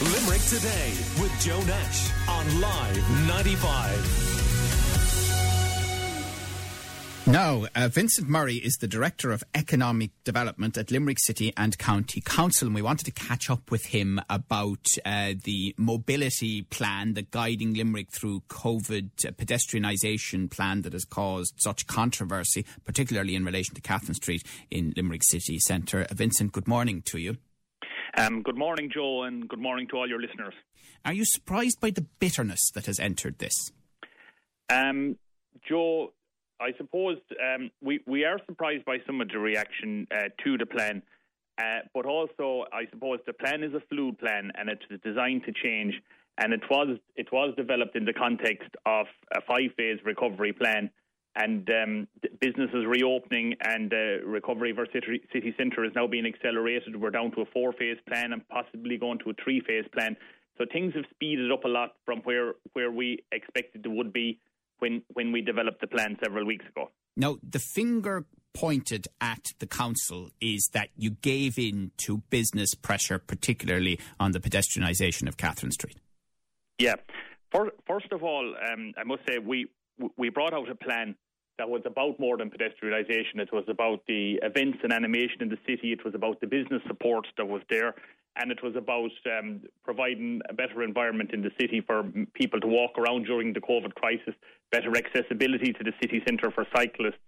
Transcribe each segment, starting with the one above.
Limerick Today with Joe Nash on Live 95. Now, uh, Vincent Murray is the Director of Economic Development at Limerick City and County Council, and we wanted to catch up with him about uh, the mobility plan, the guiding Limerick through COVID uh, pedestrianisation plan that has caused such controversy, particularly in relation to Catherine Street in Limerick City Centre. Vincent, good morning to you. Um, good morning, Joe, and good morning to all your listeners. Are you surprised by the bitterness that has entered this? Um, Joe, I suppose um, we we are surprised by some of the reaction uh, to the plan, uh, but also I suppose the plan is a fluid plan and it's designed to change, and it was it was developed in the context of a five phase recovery plan, and um, businesses reopening and uh, recovery of our city, city centre is now being accelerated. We're down to a four phase plan and possibly going to a three phase plan. So things have speeded up a lot from where where we expected they would be when when we developed the plan several weeks ago. Now, the finger pointed at the council is that you gave in to business pressure, particularly on the pedestrianisation of Catherine Street. Yeah. First of all, um, I must say we we brought out a plan that was about more than pedestrianisation. It was about the events and animation in the city. It was about the business support that was there and it was about um, providing a better environment in the city for people to walk around during the COVID crisis, better accessibility to the city centre for cyclists.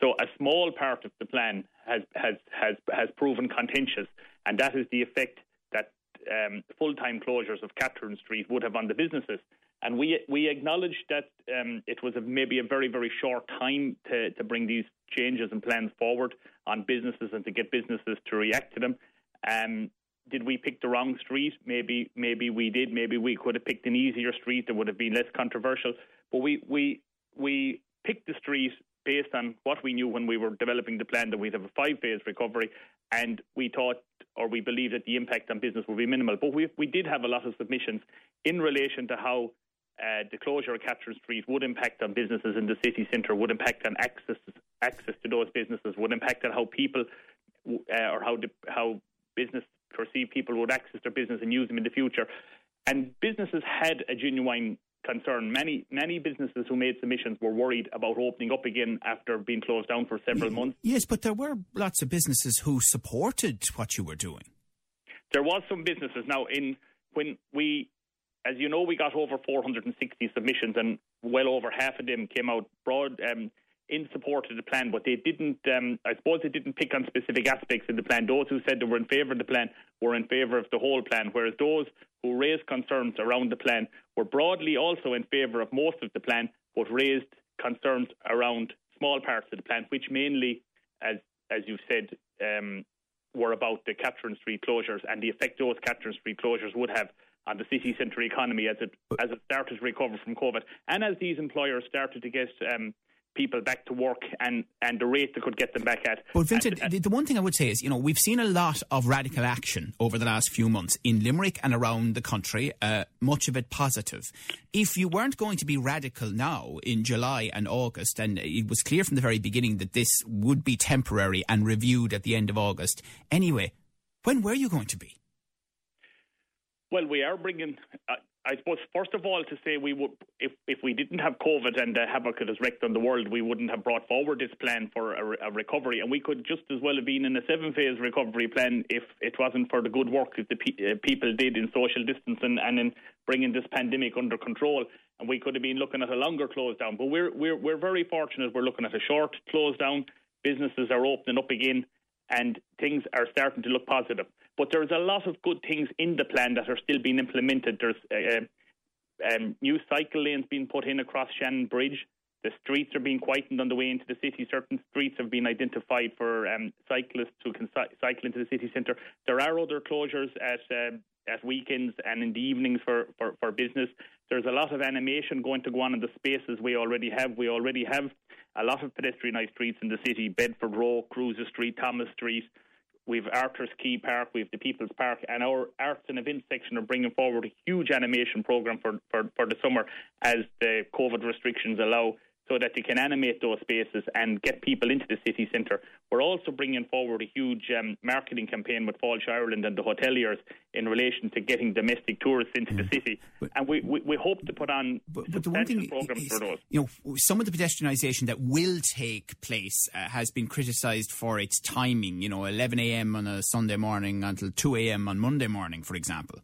So a small part of the plan has has has has proven contentious, and that is the effect that um, full-time closures of Catherine Street would have on the businesses. And we we acknowledge that um, it was a, maybe a very very short time to to bring these changes and plans forward on businesses and to get businesses to react to them. Um, did we pick the wrong street? Maybe maybe we did. Maybe we could have picked an easier street that would have been less controversial. But we we we picked the street based on what we knew when we were developing the plan that we'd have a five phase recovery, and we thought or we believed that the impact on business would be minimal. But we we did have a lot of submissions in relation to how. Uh, the closure of Catherine Street would impact on businesses in the city centre, would impact on access access to those businesses, would impact on how people uh, or how the, how business perceive people would access their business and use them in the future. And businesses had a genuine concern. Many many businesses who made submissions were worried about opening up again after being closed down for several months. Yes, but there were lots of businesses who supported what you were doing. There was some businesses now in when we as you know we got over 460 submissions and well over half of them came out broad um, in support of the plan, but they didn't. Um, I suppose they didn't pick on specific aspects of the plan. Those who said they were in favour of the plan were in favour of the whole plan, whereas those who raised concerns around the plan were broadly also in favour of most of the plan, but raised concerns around small parts of the plan, which mainly, as as you said, um, were about the Catherine Street closures and the effect those Catherine Street closures would have on the city centre economy as it as it started to recover from COVID, and as these employers started to get um, people back to work and, and the rate that could get them back at. But Vincent, and, and the one thing I would say is, you know, we've seen a lot of radical action over the last few months in Limerick and around the country, uh, much of it positive. If you weren't going to be radical now in July and August, and it was clear from the very beginning that this would be temporary and reviewed at the end of August, anyway, when were you going to be? Well, we are bringing. Uh, I suppose first of all to say we would if if we didn't have COVID and the havoc it has wreaked on the world, we wouldn't have brought forward this plan for a, a recovery, and we could just as well have been in a seven phase recovery plan if it wasn't for the good work that the pe- uh, people did in social distancing and in bringing this pandemic under control. And we could have been looking at a longer close down, but we're we're we're very fortunate. We're looking at a short close down. Businesses are opening up again and things are starting to look positive. But there's a lot of good things in the plan that are still being implemented. There's uh, uh, um, new cycle lanes being put in across Shannon Bridge. The streets are being widened on the way into the city. Certain streets have been identified for um, cyclists who can cycle into the city centre. There are other closures at uh, at weekends and in the evenings for, for, for business. There's a lot of animation going to go on in the spaces we already have. We already have a lot of pedestrianised streets in the city Bedford Row, Cruises Street, Thomas Street. We've Arthur's Quay Park, we've the People's Park, and our arts and events section are bringing forward a huge animation programme for, for, for the summer as the COVID restrictions allow so that they can animate those spaces and get people into the city centre. We're also bringing forward a huge um, marketing campaign with Fáilte Ireland and the hoteliers in relation to getting domestic tourists into mm. the city. But, and we, we, we, hope to put on but, but the one thing programs is, for those. You know, some of the pedestrianisation that will take place uh, has been criticised for its timing. You know, 11 a.m. on a Sunday morning until 2 a.m. on Monday morning, for example.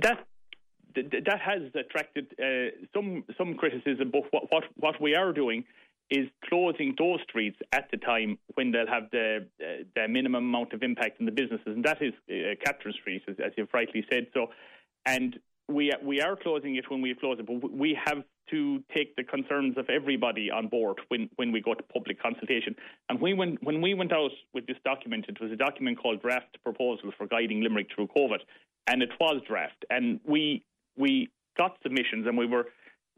That that has attracted uh, some some criticism. But what, what what we are doing is closing those streets at the time when they'll have the uh, the minimum amount of impact on the businesses, and that is uh, Catherine Street, as, as, you've rightly said. So, and we we are closing it when we close it, but we have to take the concerns of everybody on board when, when we go to public consultation. And we went, when we went out with this document, it was a document called Draft Proposal for Guiding Limerick Through COVID, and it was draft. And we we got submissions and we were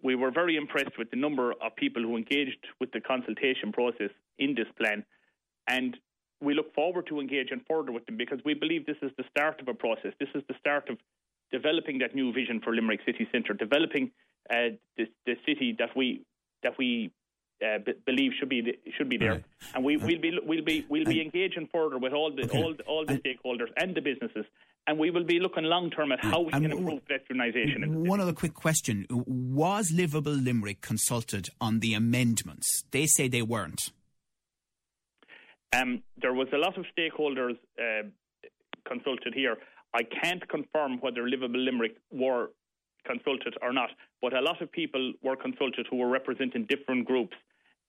we were very impressed with the number of people who engaged with the consultation process in this plan. And we look forward to engaging further with them because we believe this is the start of a process. This is the start of developing that new vision for Limerick City Centre, developing uh, the, the city that we that we uh, b- believe should be the, should be there, right. and we, will be we'll be we'll be engaging further with all the okay. all all the and, stakeholders and the businesses, and we will be looking long term at how we can improve pedestrianisation. One other quick question: Was Livable Limerick consulted on the amendments? They say they weren't. Um, there was a lot of stakeholders uh, consulted here. I can't confirm whether Livable Limerick were consulted or not, but a lot of people were consulted who were representing different groups.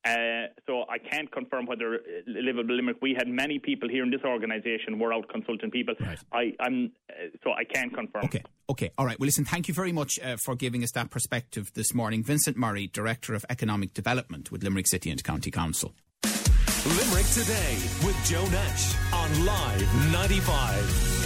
Uh, so I can't confirm whether uh, Livable Limerick. We had many people here in this organisation were out consulting people. Right. I, am uh, so I can't confirm. Okay, okay, all right. Well, listen, thank you very much uh, for giving us that perspective this morning, Vincent Murray, Director of Economic Development with Limerick City and County Council. Limerick today with Joe Nash on Live 95.